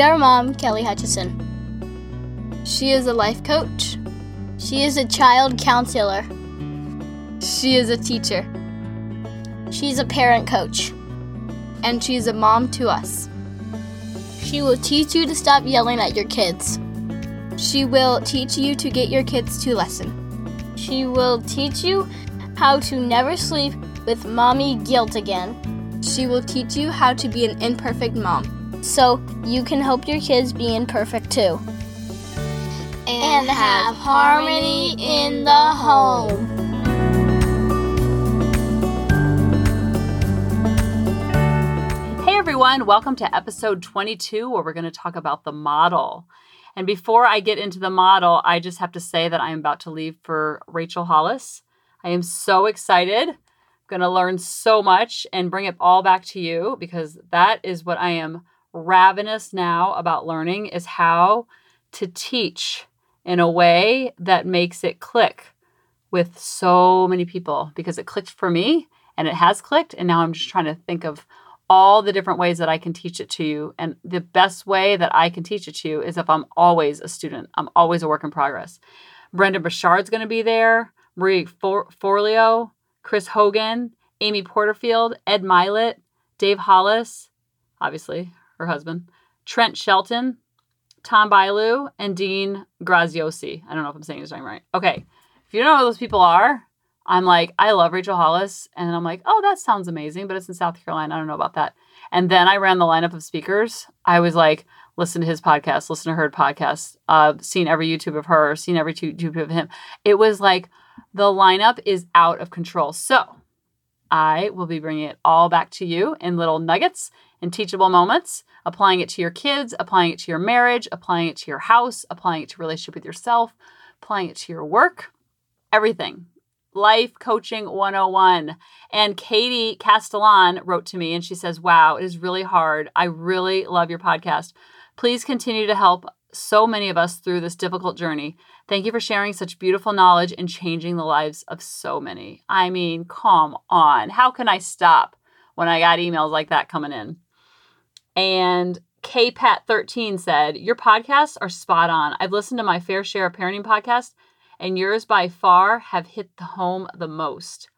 Our mom, Kelly Hutchison. She is a life coach. She is a child counselor. She is a teacher. She's a parent coach. And she's a mom to us. She will teach you to stop yelling at your kids. She will teach you to get your kids to listen. She will teach you how to never sleep with mommy guilt again. She will teach you how to be an imperfect mom so you can help your kids be imperfect too. And have harmony in the home. Hey everyone, welcome to episode 22 where we're going to talk about the model. And before I get into the model, I just have to say that I am about to leave for Rachel Hollis. I am so excited. I'm going to learn so much and bring it all back to you because that is what I am ravenous now about learning is how to teach in a way that makes it click with so many people because it clicked for me and it has clicked and now I'm just trying to think of all the different ways that I can teach it to you. And the best way that I can teach it to you is if I'm always a student, I'm always a work in progress. Brendon Burchard's going to be there, Marie For- Forleo, Chris Hogan, Amy Porterfield, Ed Mylett, Dave Hollis, obviously her husband, Trent Shelton, Tom Bilyeu, and Dean Graziosi. I don't know if I'm saying his name right. Okay. If you don't know who those people are, I'm like, I love Rachel Hollis. And I'm like, oh, that sounds amazing, but it's in South Carolina. I don't know about that. And then I ran the lineup of speakers. I was like, listen to his podcast, listen to her podcast, uh, seen every YouTube of her, seen every YouTube of him. It was like the lineup is out of control. So I will be bringing it all back to you in little nuggets teachable moments, applying it to your kids, applying it to your marriage, applying it to your house, applying it to relationship with yourself, applying it to your work, everything Life Coaching 101. And Katie Castellan wrote to me and she says, Wow, it is really hard. I really love your podcast. Please continue to help so many of us through this difficult journey. Thank you for sharing such beautiful knowledge and changing the lives of so many. I mean, come on. How can I stop when I got emails like that coming in? And KPAT13 said, Your podcasts are spot on. I've listened to my fair share of parenting podcasts and yours by far have hit the home the most.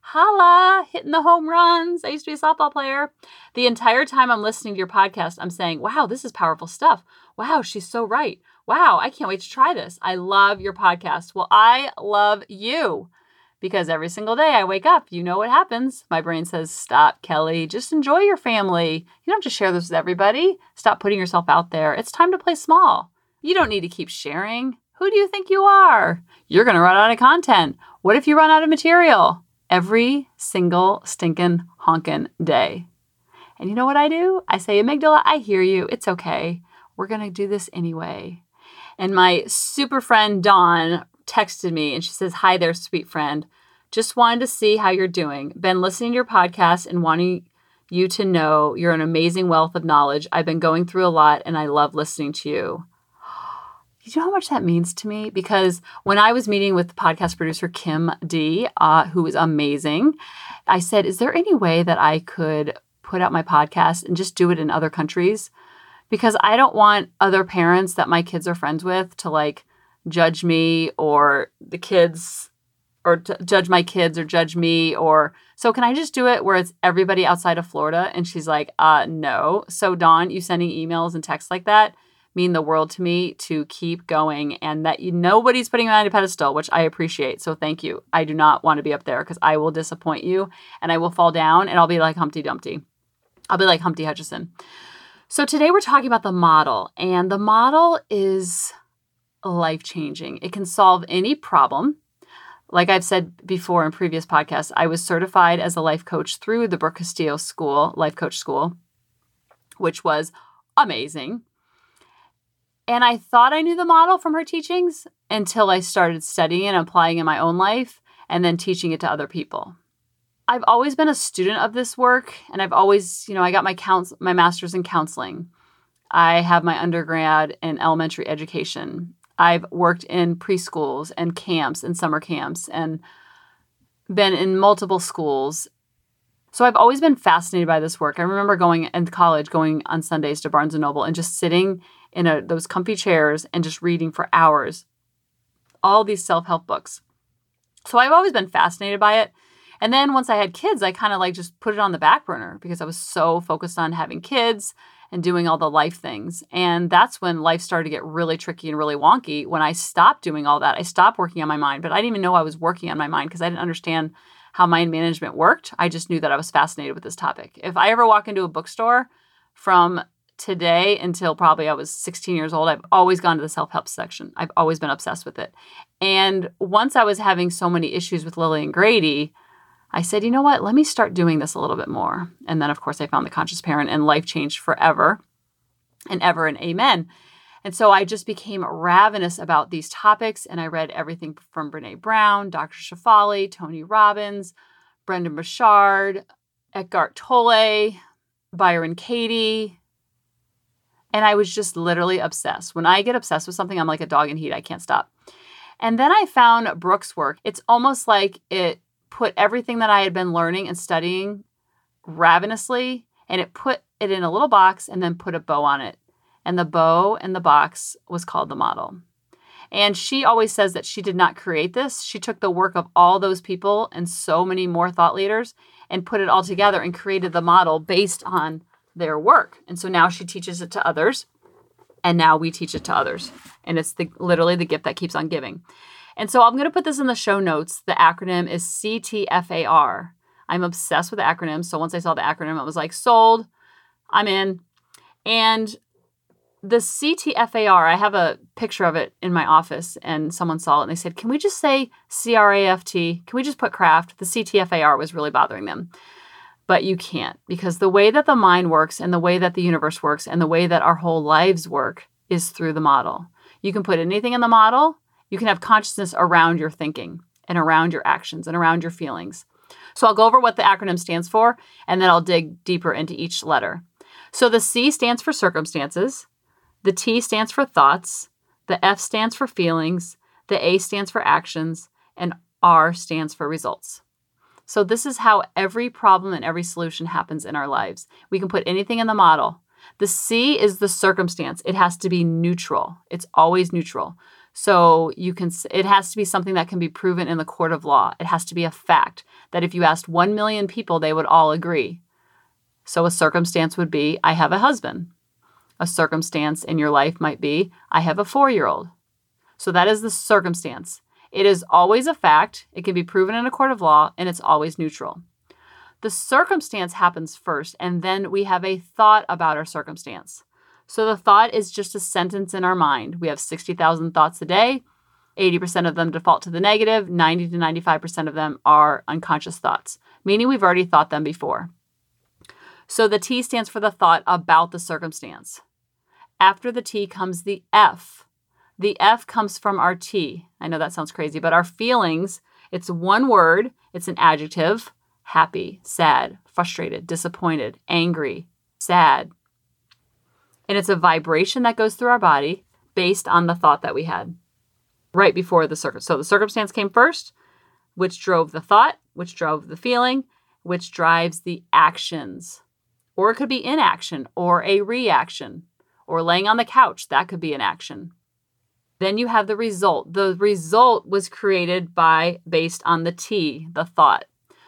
Holla, hitting the home runs. I used to be a softball player. The entire time I'm listening to your podcast, I'm saying, wow, this is powerful stuff. Wow, she's so right. Wow, I can't wait to try this. I love your podcast. Well, I love you because every single day I wake up, you know what happens. My brain says, Stop, Kelly. Just enjoy your family. You don't have to share this with everybody. Stop putting yourself out there. It's time to play small. You don't need to keep sharing. Who do you think you are? You're going to run out of content. What if you run out of material? Every single stinking honkin' day. And you know what I do? I say, Amygdala, I hear you. It's okay. We're going to do this anyway. And my super friend Dawn texted me and she says, Hi there, sweet friend. Just wanted to see how you're doing. Been listening to your podcast and wanting you to know you're an amazing wealth of knowledge. I've been going through a lot and I love listening to you you know how much that means to me? Because when I was meeting with the podcast producer Kim D, uh, who is amazing, I said, Is there any way that I could put out my podcast and just do it in other countries? Because I don't want other parents that my kids are friends with to like judge me or the kids or t- judge my kids or judge me or so can I just do it where it's everybody outside of Florida? And she's like, uh no. So Dawn, you sending emails and texts like that mean the world to me to keep going and that you nobody's putting me on a pedestal, which I appreciate. So thank you. I do not want to be up there because I will disappoint you and I will fall down and I'll be like Humpty Dumpty. I'll be like Humpty Hutchison. So today we're talking about the model, and the model is life changing. It can solve any problem. Like I've said before in previous podcasts, I was certified as a life coach through the Brooke Castillo School, Life Coach School, which was amazing. And I thought I knew the model from her teachings until I started studying and applying in my own life and then teaching it to other people. I've always been a student of this work and I've always, you know, I got my counsel my masters in counseling. I have my undergrad in elementary education. I've worked in preschools and camps and summer camps and been in multiple schools So I've always been fascinated by this work. I remember going in college, going on Sundays to Barnes and Noble and just sitting in a, those comfy chairs and just reading for hours all these self-help books. So I've always been fascinated by it. And then once I had kids, I kind of like just put it on the back burner because I was so focused on having kids and doing all the life things. And that's when life started to get really tricky and really wonky. When I stopped doing all that, I stopped working on my mind, but I didn't even know I was working on my mind because I didn't understand how mind management worked. I just knew that I was fascinated with this topic. If I ever walk into a bookstore from today until probably I was 16 years old, I've always gone to the self help section. I've always been obsessed with it. And once I was having so many issues with Lily and Grady, I said, you know what? Let me start doing this a little bit more. And then, of course, I found the conscious parent and life changed forever and ever and amen. And so I just became ravenous about these topics. And I read everything from Brene Brown, Dr. Shefali, Tony Robbins, Brendon Burchard, Eckhart Tolle, Byron Katie, and I was just literally obsessed. When I get obsessed with something, I'm like a dog in heat. I can't stop. And then I found Brooke's work. It's almost like it put everything that I had been learning and studying ravenously and it put it in a little box and then put a bow on it. And the bow in the box was called the model. And she always says that she did not create this. She took the work of all those people and so many more thought leaders and put it all together and created the model based on their work. And so now she teaches it to others. And now we teach it to others. And it's the literally the gift that keeps on giving. And so I'm going to put this in the show notes. The acronym is CTFAR. I'm obsessed with acronyms. So once I saw the acronym, I was like, sold. I'm in. And the CTFAR, I have a picture of it in my office, and someone saw it and they said, Can we just say CRAFT? Can we just put craft? The CTFAR was really bothering them but you can't because the way that the mind works and the way that the universe works and the way that our whole lives work is through the model. You can put anything in the model, you can have consciousness around your thinking and around your actions and around your feelings. So I'll go over what the acronym stands for and then I'll dig deeper into each letter. So the C stands for circumstances, the T stands for thoughts, the F stands for feelings, the A stands for actions, and R stands for results. So, this is how every problem and every solution happens in our lives. We can put anything in the model. The C is the circumstance. It has to be neutral. It's always neutral. So you can it has to be something that can be proven in the court of law. It has to be a fact that if you asked 1 million people they would all agree. So a circumstance would be I have a husband. A circumstance in your life might be I have a 4-year-old. So that is the circumstance. It is always a fact, it can be proven in a court of law, and it's always neutral. The circumstance happens first, and then we have a thought about our circumstance. So the thought is just a sentence in our mind. We have 60,000 thoughts a day. 80% of them default to the negative, 90 to 95% of them are unconscious thoughts, meaning we've already thought them before. So the T stands for the thought about the circumstance. After the T comes the F. The F comes from our T. I know that sounds crazy, but our feelings, it's one word, it's an adjective happy, sad, frustrated, disappointed, angry, sad. And it's a vibration that goes through our body based on the thought that we had right before the circumstance. So the circumstance came first, which drove the thought, which drove the feeling, which drives the actions. Or it could be inaction or a reaction or laying on the couch. That could be an action. Then you have the result. The result was created by based on the T, the thought.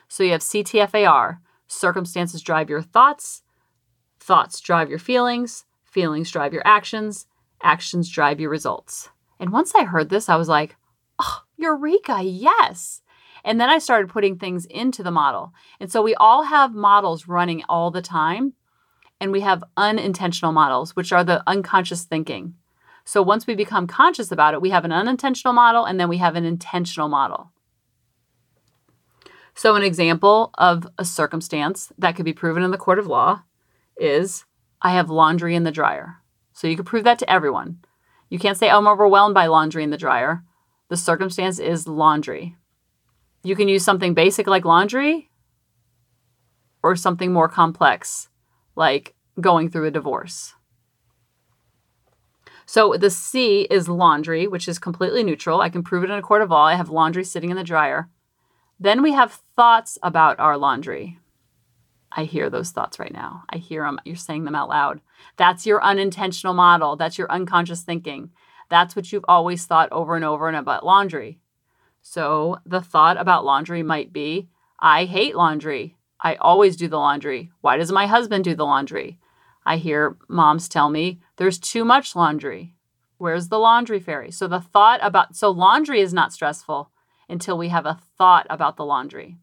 So you have CTFAR. Circumstances drive your thoughts, thoughts drive your feelings, feelings drive your actions, actions drive your results. And once I heard this, I was like, oh, Eureka, yes. And then I started putting things into the model. And so we all have models running all the time. And we have unintentional models, which are the unconscious thinking. So once we become conscious about it, we have an unintentional model and then we have an intentional model. So, an example of a circumstance that could be proven in the court of law is I have laundry in the dryer. So, you could prove that to everyone. You can't say, I'm overwhelmed by laundry in the dryer. The circumstance is laundry. You can use something basic like laundry or something more complex like going through a divorce. So the C is laundry, which is completely neutral. I can prove it in a court of law. I have laundry sitting in the dryer. Then we have thoughts about our laundry. I hear those thoughts right now. I hear them. You're saying them out loud. That's your unintentional model. That's your unconscious thinking. That's what you've always thought over and over and about laundry. So the thought about laundry might be I hate laundry. I always do the laundry. Why does my husband do the laundry? I hear moms tell me there's too much laundry. Where's the laundry fairy? So the thought about, so laundry is not stressful until we have a thought about the laundry.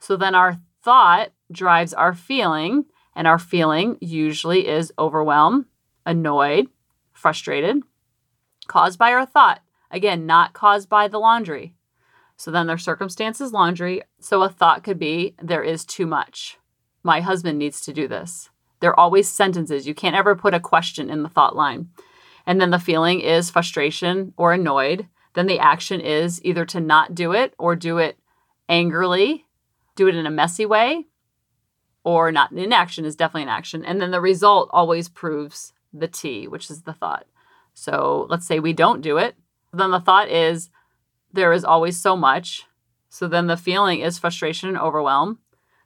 So then our thought drives our feeling, and our feeling usually is overwhelmed, annoyed, frustrated, caused by our thought. Again, not caused by the laundry. So then their circumstances laundry. So a thought could be there is too much. My husband needs to do this. They're always sentences. You can't ever put a question in the thought line. And then the feeling is frustration or annoyed. Then the action is either to not do it or do it angrily, do it in a messy way, or not. Inaction is definitely an action. And then the result always proves the T, which is the thought. So let's say we don't do it. Then the thought is there is always so much. So then the feeling is frustration and overwhelm.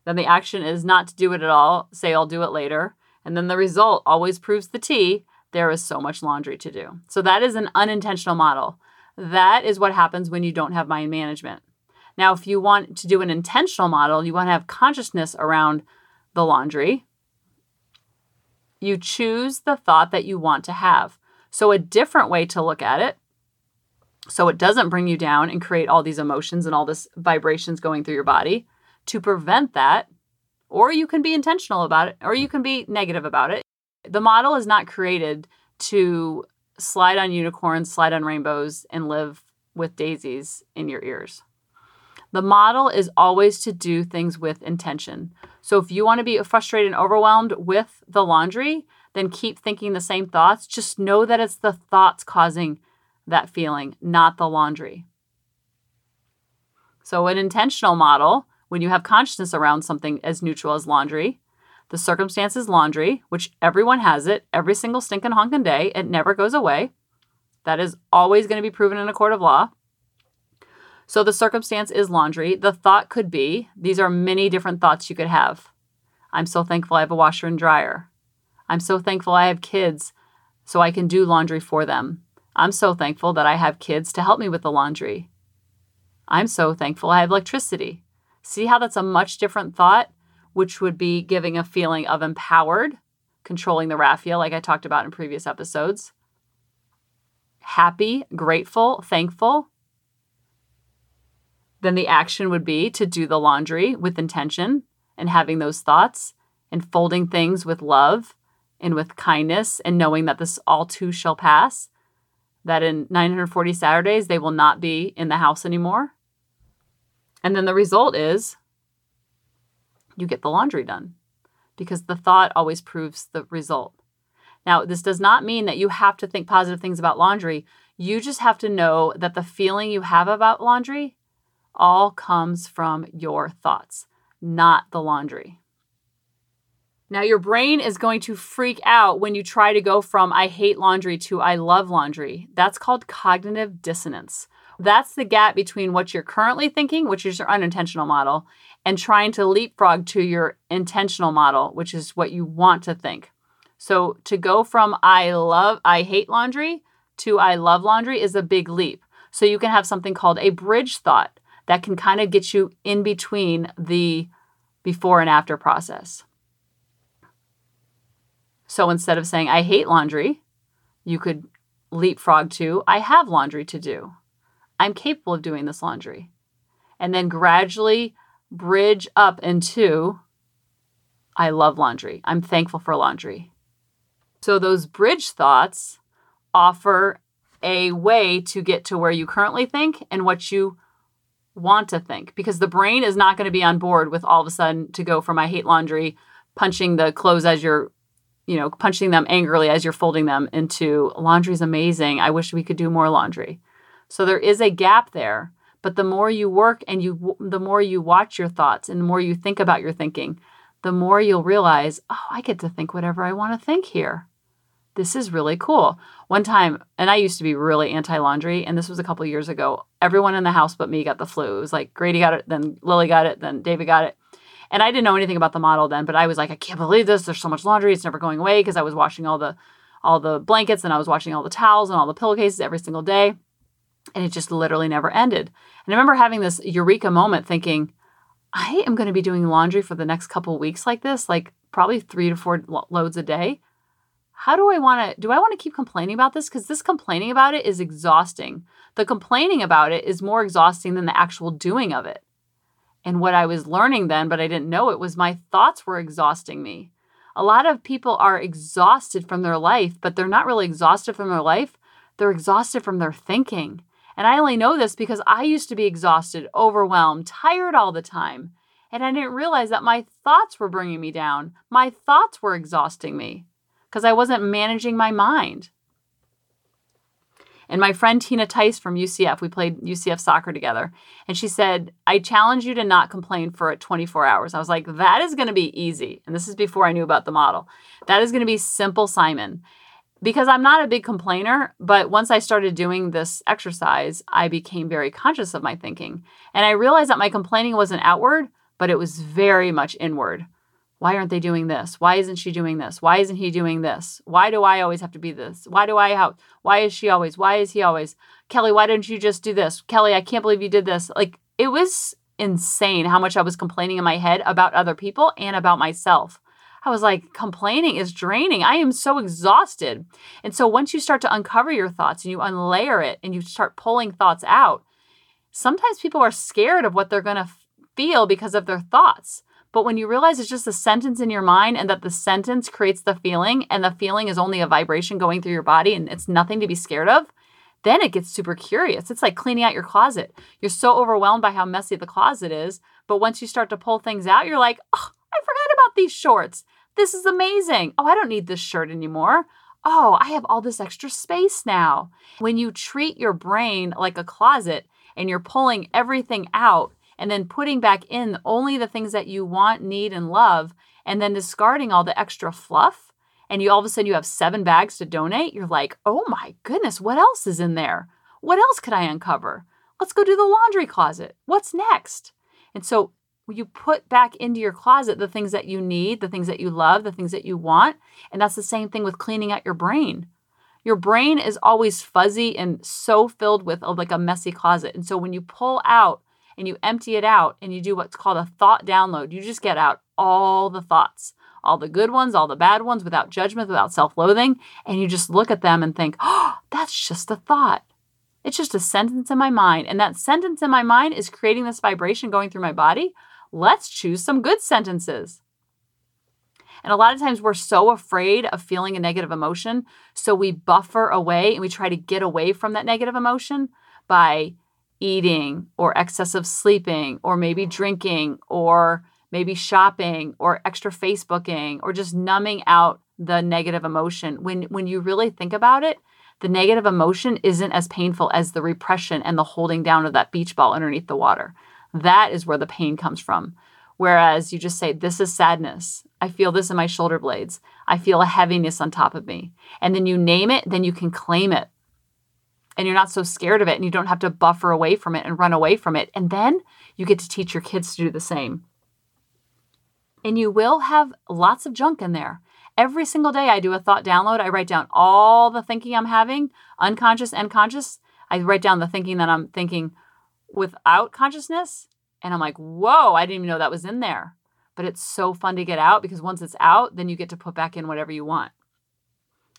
Then the action is not to do it at all, say I'll do it later. And then the result always proves the T there is so much laundry to do. So that is an unintentional model. That is what happens when you don't have mind management. Now, if you want to do an intentional model, you want to have consciousness around the laundry. You choose the thought that you want to have. So, a different way to look at it, so it doesn't bring you down and create all these emotions and all this vibrations going through your body, to prevent that, or you can be intentional about it, or you can be negative about it. The model is not created to slide on unicorns, slide on rainbows, and live with daisies in your ears. The model is always to do things with intention. So if you want to be frustrated and overwhelmed with the laundry, then keep thinking the same thoughts. Just know that it's the thoughts causing that feeling, not the laundry. So, an intentional model, when you have consciousness around something as neutral as laundry, the circumstance is laundry, which everyone has it every single stinking honkin' day. It never goes away. That is always going to be proven in a court of law. So the circumstance is laundry. The thought could be these are many different thoughts you could have. I'm so thankful I have a washer and dryer. I'm so thankful I have kids so I can do laundry for them. I'm so thankful that I have kids to help me with the laundry. I'm so thankful I have electricity. See how that's a much different thought, which would be giving a feeling of empowered, controlling the raffia, like I talked about in previous episodes. Happy, grateful, thankful, then the action would be to do the laundry with intention and having those thoughts and folding things with love and with kindness and knowing that this all too shall pass. That in 940 Saturdays, they will not be in the house anymore. And then the result is you get the laundry done because the thought always proves the result. Now, this does not mean that you have to think positive things about laundry. You just have to know that the feeling you have about laundry all comes from your thoughts, not the laundry. Now, your brain is going to freak out when you try to go from I hate laundry to I love laundry. That's called cognitive dissonance. That's the gap between what you're currently thinking, which is your unintentional model, and trying to leapfrog to your intentional model, which is what you want to think. So, to go from I love, I hate laundry to I love laundry is a big leap. So, you can have something called a bridge thought that can kind of get you in between the before and after process. So instead of saying, I hate laundry, you could leapfrog to, I have laundry to do. I'm capable of doing this laundry. And then gradually bridge up into, I love laundry. I'm thankful for laundry. So those bridge thoughts offer a way to get to where you currently think and what you want to think because the brain is not going to be on board with all of a sudden to go from I hate laundry, punching the clothes as you're, you know, punching them angrily as you're folding them into laundry's amazing. I wish we could do more laundry. So there is a gap there. But the more you work and you, the more you watch your thoughts and the more you think about your thinking, the more you'll realize, oh, I get to think whatever I want to think here this is really cool. One time, and I used to be really anti laundry, and this was a couple years ago. Everyone in the house but me got the flu. It was like Grady got it, then Lily got it, then David got it. And I didn't know anything about the model then, but I was like, I can't believe this. There's so much laundry. It's never going away because I was washing all the all the blankets and I was washing all the towels and all the pillowcases every single day. And it just literally never ended. And I remember having this eureka moment thinking, I am going to be doing laundry for the next couple weeks like this, like probably three to four lo- loads a day. How do I want to? Do I want to keep complaining about this? Because this complaining about it is exhausting. The complaining about it is more exhausting than the actual doing of it. And what I was learning then, but I didn't know it, was my thoughts were exhausting me. A lot of people are exhausted from their life, but they're not really exhausted from their life. They're exhausted from their thinking. And I only know this because I used to be exhausted, overwhelmed, tired all the time. And I didn't realize that my thoughts were bringing me down. My thoughts were exhausting me because I wasn't managing my mind. And my friend Tina Tice from UCF, we played UCF soccer together. And she said, I challenge you to not complain for 24 hours. I was like, that is going to be easy. And this is before I knew about the model. That is going to be simple, Simon. Because I'm not a big complainer, but once I started doing this exercise, I became very conscious of my thinking. And I realized that my complaining wasn't outward, but it was very much inward. Why aren't they doing this? Why isn't she doing this? Why isn't he doing this? Why do I always have to be this? Why do I have why is she always? Why is he always? Kelly, why didn't you just do this? Kelly, I can't believe you did this. Like it was insane how much I was complaining in my head about other people and about myself. I was like, complaining is draining. I am so exhausted. And so once you start to uncover your thoughts and you unlayer it and you start pulling thoughts out, sometimes people are scared of what they're going to feel because of their thoughts. But when you realize it's just a sentence in your mind and that the sentence creates the feeling and the feeling is only a vibration going through your body and it's nothing to be scared of, then it gets super curious. It's like cleaning out your closet. You're so overwhelmed by how messy the closet is. But once you start to pull things out, you're like, oh, I forgot about these shorts. This is amazing. Oh, I don't need this shirt anymore. Oh, I have all this extra space now. When you treat your brain like a closet and you're pulling everything out, and then putting back in only the things that you want, need, and love, and then discarding all the extra fluff, and you all of a sudden you have seven bags to donate, you're like, oh my goodness, what else is in there? What else could I uncover? Let's go do the laundry closet. What's next? And so you put back into your closet the things that you need, the things that you love, the things that you want. And that's the same thing with cleaning out your brain. Your brain is always fuzzy and so filled with like a messy closet. And so when you pull out and you empty it out and you do what's called a thought download. You just get out all the thoughts, all the good ones, all the bad ones without judgment, without self loathing. And you just look at them and think, oh, that's just a thought. It's just a sentence in my mind. And that sentence in my mind is creating this vibration going through my body. Let's choose some good sentences. And a lot of times we're so afraid of feeling a negative emotion. So we buffer away and we try to get away from that negative emotion by eating or excessive sleeping or maybe drinking or maybe shopping or extra facebooking or just numbing out the negative emotion. When when you really think about it the negative emotion isn't as painful as the repression and the holding down of that beach ball underneath the water. That is where the pain comes from. Whereas you just say this is sadness. I feel this in my shoulder blades. I feel a heaviness on top of me. And then you name it then you can claim it and you're not so scared of it and you don't have to buffer away from it and run away from it. And then you get to teach your kids to do the same. And you will have lots of junk in there. Every single day, I do a thought download. I write down all the thinking I'm having, unconscious and conscious. I write down the thinking that I'm thinking without consciousness. And I'm like, whoa, I didn't even know that was in there. But it's so fun to get out because once it's out, then you get to put back in whatever you want.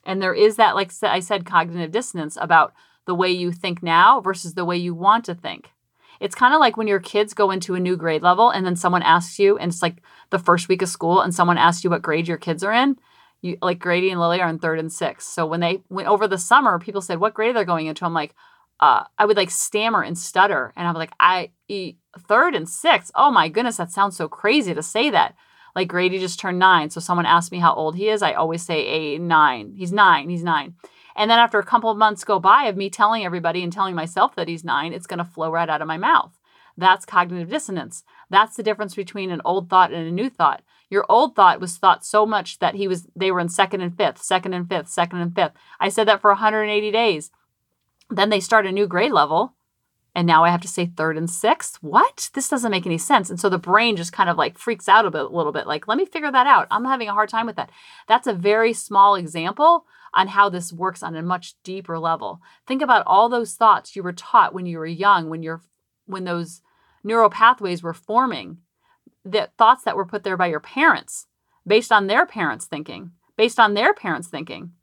And there is that, like I said, cognitive dissonance about the way you think now versus the way you want to think. It's kind of like when your kids go into a new grade level and then someone asks you, and it's like the first week of school, and someone asks you what grade your kids are in. You like Grady and Lily are in third and sixth. So when they went over the summer, people said what grade they're going into. I'm like, uh, I would like stammer and stutter, and I'm like, I third and sixth. Oh my goodness, that sounds so crazy to say that. Like Grady just turned nine, so someone asked me how old he is. I always say a nine. He's nine. He's nine. And then after a couple of months go by of me telling everybody and telling myself that he's nine, it's going to flow right out of my mouth. That's cognitive dissonance. That's the difference between an old thought and a new thought. Your old thought was thought so much that he was they were in second and fifth, second and fifth, second and fifth. I said that for 180 days. Then they start a new grade level And now I have to say third and sixth. What? This doesn't make any sense. And so the brain just kind of like freaks out a, bit, a little bit. Like, let me figure that out. I'm having a hard time with that. That's a very small example on how this works on a much deeper level. Think about all those thoughts you were taught when you were young, when you're when those neural pathways were forming, the thoughts that were put there by your parents based on their parents' thinking, based on their parents' thinking.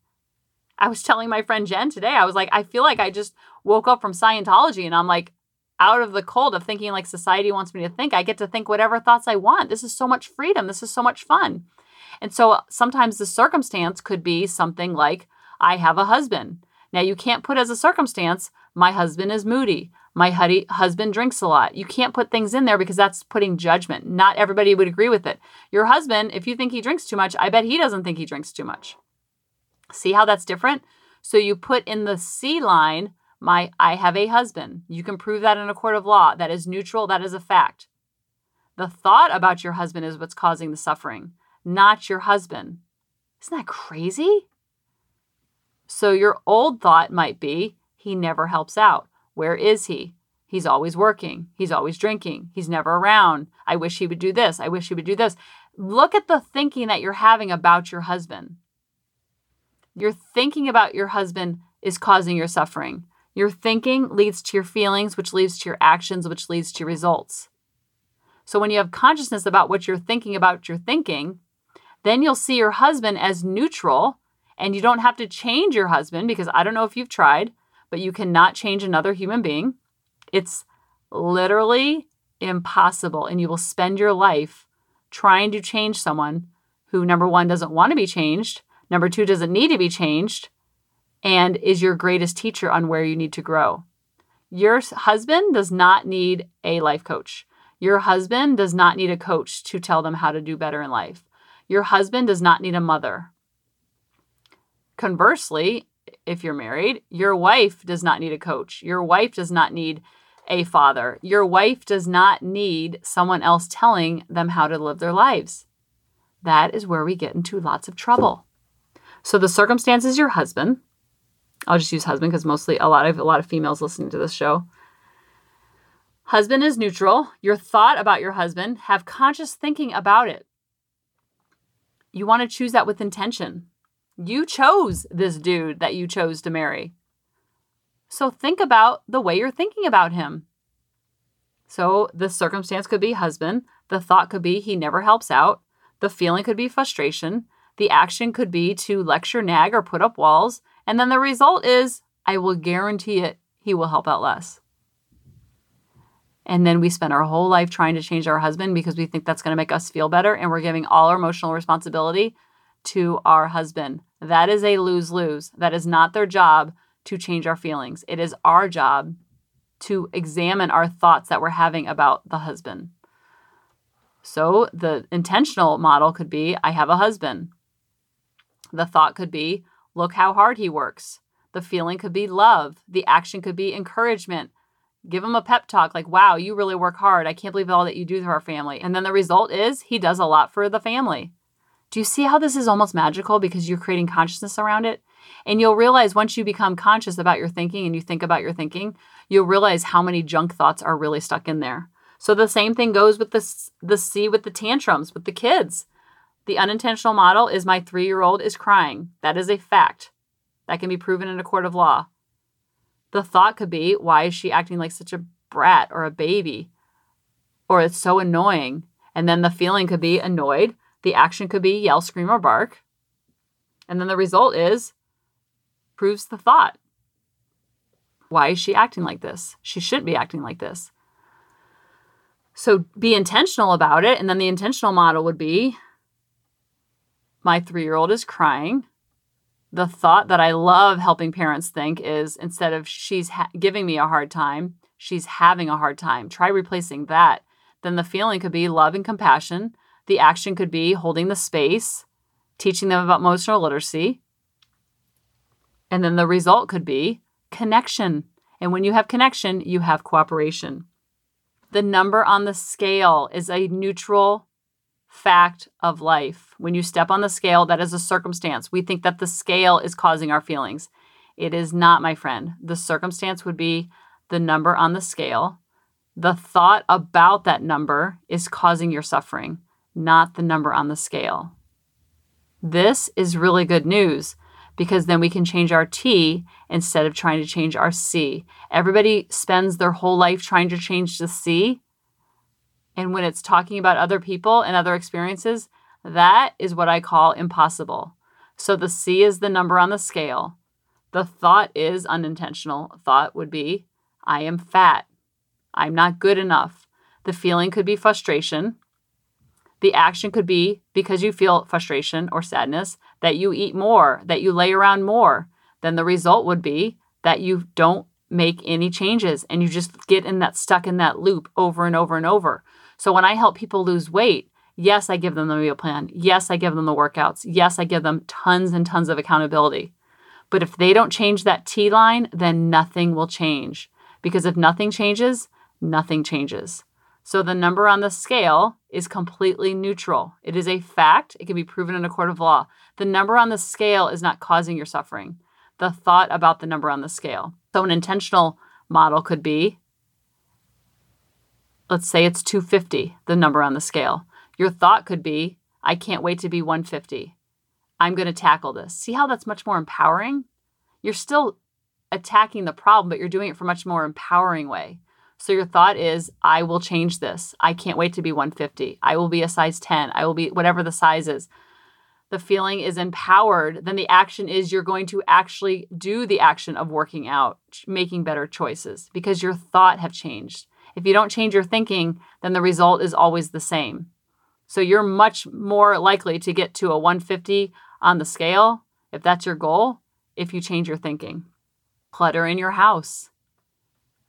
I was telling my friend Jen today, I was like, I feel like I just woke up from Scientology and I'm like out of the cold of thinking like society wants me to think. I get to think whatever thoughts I want. This is so much freedom. This is so much fun. And so uh, sometimes the circumstance could be something like, I have a husband. Now, you can't put as a circumstance, my husband is moody. My husband drinks a lot. You can't put things in there because that's putting judgment. Not everybody would agree with it. Your husband, if you think he drinks too much, I bet he doesn't think he drinks too much. See how that's different? So you put in the C line, my I have a husband. You can prove that in a court of law. That is neutral, that is a fact. The thought about your husband is what's causing the suffering, not your husband. Isn't that crazy? So your old thought might be, he never helps out. Where is he? He's always working. He's always drinking. He's never around. I wish he would do this. I wish he would do this. Look at the thinking that you're having about your husband. Your thinking about your husband is causing your suffering. Your thinking leads to your feelings, which leads to your actions, which leads to results. So when you have consciousness about what you're thinking about your thinking, then you'll see your husband as neutral and you don't have to change your husband because I don't know if you've tried, but you cannot change another human being. It's literally impossible. And you will spend your life trying to change someone who, number one, doesn't want to be changed, number two, doesn't need to be changed, and is your greatest teacher on where you need to grow. Your husband does not need a life coach. Your husband does not need a coach to tell them how to do better in life. Your husband does not need a mother. Conversely, if you're married, your wife does not need a coach. Your wife does not need a father. Your wife does not need someone else telling them how to live their lives. That is where we get into lots of trouble. So the circumstance is your husband. I'll just use husband because mostly a lot of a lot of females listening to this show. Husband is neutral. Your thought about your husband, have conscious thinking about it. You want to choose that with intention. You chose this dude that you chose to marry. So think about the way you're thinking about him. So the circumstance could be husband, the thought could be he never helps out, the feeling could be frustration, the action could be to lecture, nag, or put up walls, and then the result is I will guarantee it, he will help out less. And then we spend our whole life trying to change our husband because we think that's going to make us feel better, and we're giving all our emotional responsibility to our husband. That is a lose lose. That is not their job to change our feelings. It is our job to examine our thoughts that we're having about the husband. So the intentional model could be I have a husband. The thought could be look how hard he works. The feeling could be love. The action could be encouragement. Give him a pep talk like, wow, you really work hard. I can't believe all that you do for our family. And then the result is he does a lot for the family. Do you see how this is almost magical because you're creating consciousness around it? And you'll realize once you become conscious about your thinking and you think about your thinking, you'll realize how many junk thoughts are really stuck in there. So the same thing goes with the, the C with the tantrums, with the kids. The unintentional model is my three year old is crying. That is a fact. That can be proven in a court of law. The thought could be, why is she acting like such a brat or a baby? Or it's so annoying. And then the feeling could be annoyed the action could be yell, scream, or bark. And then the result is proves the thought. Why is she acting like this? She shouldn't be acting like this. So be intentional about it. And then the intentional model would be my three year old is crying. The thought that I love helping parents think is instead of she's ha- giving me a hard time, she's having a hard time. Try replacing that. Then the feeling could be love and compassion. The action could be holding the space, teaching them about emotional literacy. And then the result could be connection. And when you have connection, you have cooperation. The number on the scale is a neutral fact of life. When you step on the scale, that is a circumstance. We think that the scale is causing our feelings. It is not, my friend. The circumstance would be the number on the scale. The thought about that number is causing your suffering, not the number on the scale. This is really good news because then we can change our T instead of trying to change our C. Everybody spends their whole life trying to change the C. And when it's talking about other people and other experiences, that is what I call impossible. So the C is the number on the scale. The thought is unintentional. Thought would be, I am fat. I'm not good enough. The feeling could be frustration. The action could be because you feel frustration or sadness that you eat more, that you lay around more. Then the result would be that you don't make any changes and you just get in that stuck in that loop over and over and over. So when I help people lose weight, yes, I give them the meal plan. Yes, I give them the workouts. Yes, I give them tons and tons of accountability. But if they don't change that T line, then nothing will change. Because if nothing changes, nothing changes. So the number on the scale is completely neutral. It is a fact. It can be proven in a court of law. The number on the scale is not causing your suffering. The thought about the number on the scale. So an intentional model could be let's say it's 250, the number on the scale. Your thought could be, I can't wait to be 150. I'm going to tackle this. See how that's much more empowering? You're still attacking the problem, but you're doing it for much more empowering way. So your thought is, I will change this. I can't wait to be 150. I will be a size 10. I will be whatever the size is. The feeling is empowered. Then the action is you're going to actually do the action of working out, making better choices because your thought have changed. If you don't change your thinking, then the result is always the same. So you're much more likely to get to a 150 on the scale, if that's your goal, if you change your thinking. Clutter in your house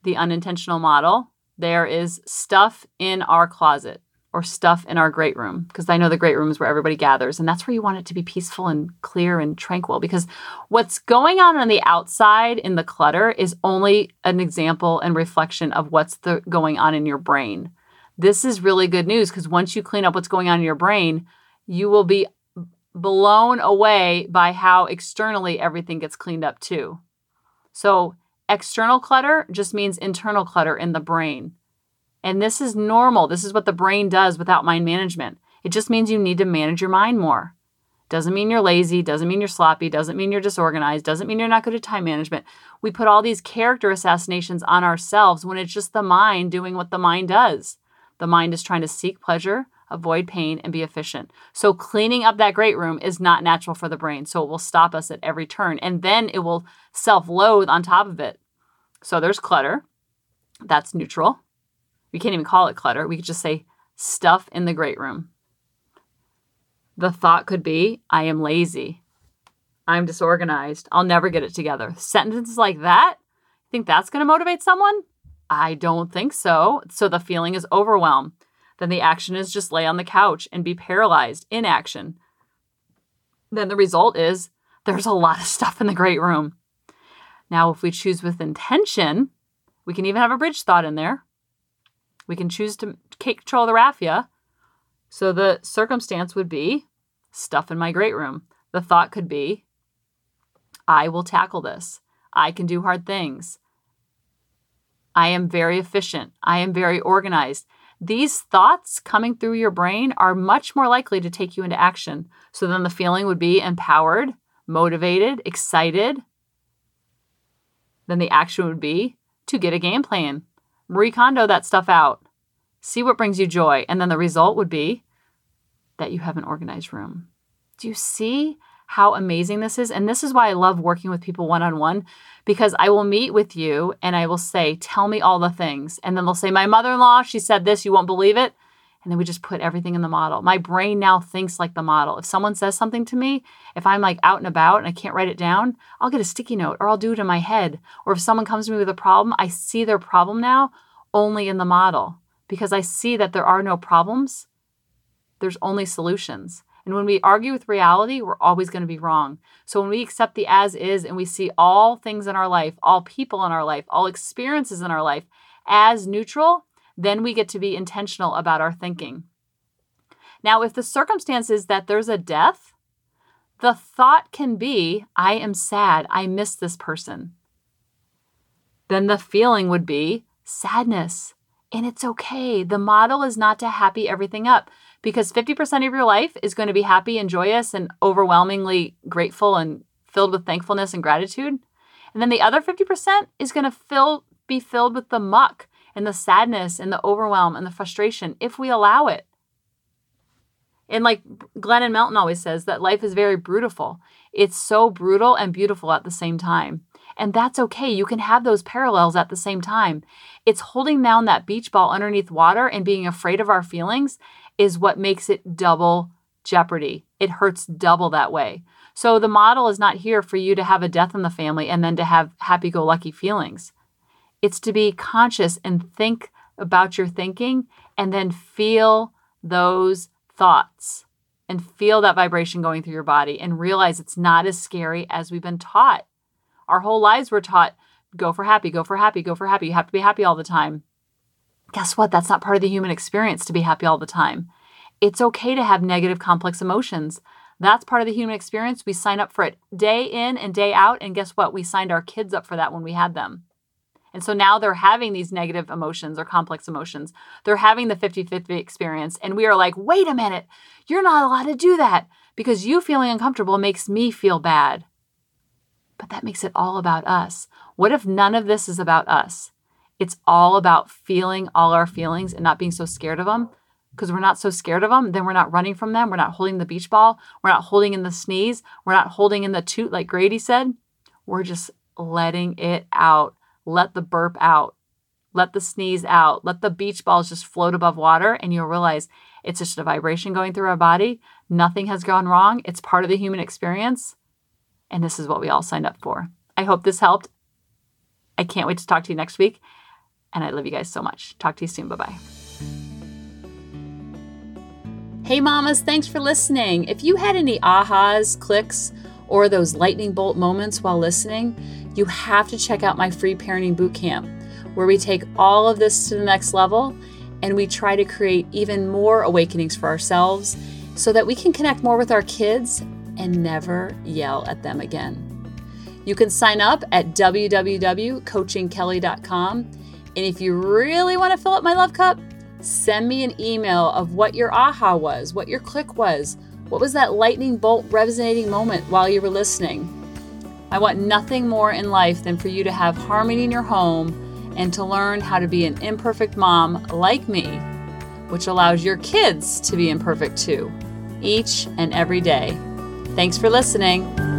the unintentional model, there is stuff in our closet or stuff in our great room because I know the great room is where everybody gathers and that's where you want it to be peaceful and clear and tranquil because what's going on on the outside in the clutter is only an example and reflection of what's the, going on in your brain. This is really good news because once you clean up what's going on in your brain, you will be blown away by how externally everything gets cleaned up too. So External clutter just means internal clutter in the brain. And this is normal. This is what the brain does without mind management. It just means you need to manage your mind more. Doesn't mean you're lazy, doesn't mean you're sloppy, doesn't mean you're disorganized, doesn't mean you're not good at time management. We put all these character assassinations on ourselves when it's just the mind doing what the mind does. The mind is trying to seek pleasure, avoid pain, and be efficient. So, cleaning up that great room is not natural for the brain. So, it will stop us at every turn. And then it will self loathe on top of it. So, there's clutter. That's neutral. We can't even call it clutter. We could just say stuff in the great room. The thought could be, I am lazy. I'm disorganized. I'll never get it together. Sentences like that, think that's going to motivate someone? I don't think so. So the feeling is overwhelm then the action is just lay on the couch and be paralyzed, inaction. Then the result is there's a lot of stuff in the great room. Now, if we choose with intention, we can even have a bridge thought in there. We can choose to control the raffia. So the circumstance would be stuff in my great room. The thought could be I will tackle this. I can do hard things. I am very efficient. I am very organized. These thoughts coming through your brain are much more likely to take you into action. So then the feeling would be empowered, motivated, excited. Then the action would be to get a game plan, Marie Kondo that stuff out, see what brings you joy. And then the result would be that you have an organized room. Do you see how amazing this is? And this is why I love working with people one on one because I will meet with you and I will say, Tell me all the things. And then they'll say, My mother in law, she said this, you won't believe it. And then we just put everything in the model. My brain now thinks like the model. If someone says something to me, if I'm like out and about and I can't write it down, I'll get a sticky note or I'll do it in my head. Or if someone comes to me with a problem, I see their problem now only in the model because I see that there are no problems, there's only solutions. And when we argue with reality, we're always going to be wrong. So when we accept the as is and we see all things in our life, all people in our life, all experiences in our life as neutral, then we get to be intentional about our thinking. Now, if the circumstance is that there's a death, the thought can be, I am sad. I miss this person. then the feeling would be sadness. And it's okay. The model is not to happy everything up because 50% of your life is going to be happy and joyous and overwhelmingly grateful and filled with thankfulness and gratitude. And then the other 50% is going to fill be filled with the muck and the sadness and the overwhelm and the frustration if we allow it. And like Glennon Melton always says that life is very brutal. It's so brutal and beautiful at the same time. And that's okay. You can have those parallels at the same time. It's holding down that beach ball underneath water and being afraid of our feelings is what makes it double jeopardy. It hurts double that way. So the model is not here for you to have a death in the family and then to have happy go lucky feelings. It's to be conscious and think about your thinking and then feel those thoughts and feel that vibration going through your body and realize it's not as scary as we've been taught. Our whole lives we're taught go for happy, go for happy, go for happy. You have to be happy all the time. Guess what? That's not part of the human experience to be happy all the time. It's okay to have negative, complex emotions. That's part of the human experience. We sign up for it day in and day out. And guess what? We signed our kids up for that when we had them. And so now they're having these negative emotions or complex emotions. They're having the 50 50 experience. And we are like, wait a minute, you're not allowed to do that because you feeling uncomfortable makes me feel bad. But that makes it all about us. What if none of this is about us? It's all about feeling all our feelings and not being so scared of them. Because we're not so scared of them, then we're not running from them. We're not holding the beach ball. We're not holding in the sneeze. We're not holding in the toot like Grady said. We're just letting it out. Let the burp out. Let the sneeze out. Let the beach balls just float above water, and you'll realize it's just a vibration going through our body. Nothing has gone wrong. It's part of the human experience. And this is what we all signed up for. I hope this helped. I can't wait to talk to you next week. And I love you guys so much. Talk to you soon. Bye bye. Hey, mamas, thanks for listening. If you had any ahas, clicks, or those lightning bolt moments while listening, you have to check out my free parenting bootcamp, where we take all of this to the next level and we try to create even more awakenings for ourselves so that we can connect more with our kids and never yell at them again. You can sign up at www.coachingkelly.com. And if you really want to fill up my love cup, send me an email of what your aha was, what your click was, what was that lightning bolt resonating moment while you were listening. I want nothing more in life than for you to have harmony in your home and to learn how to be an imperfect mom like me, which allows your kids to be imperfect too, each and every day. Thanks for listening.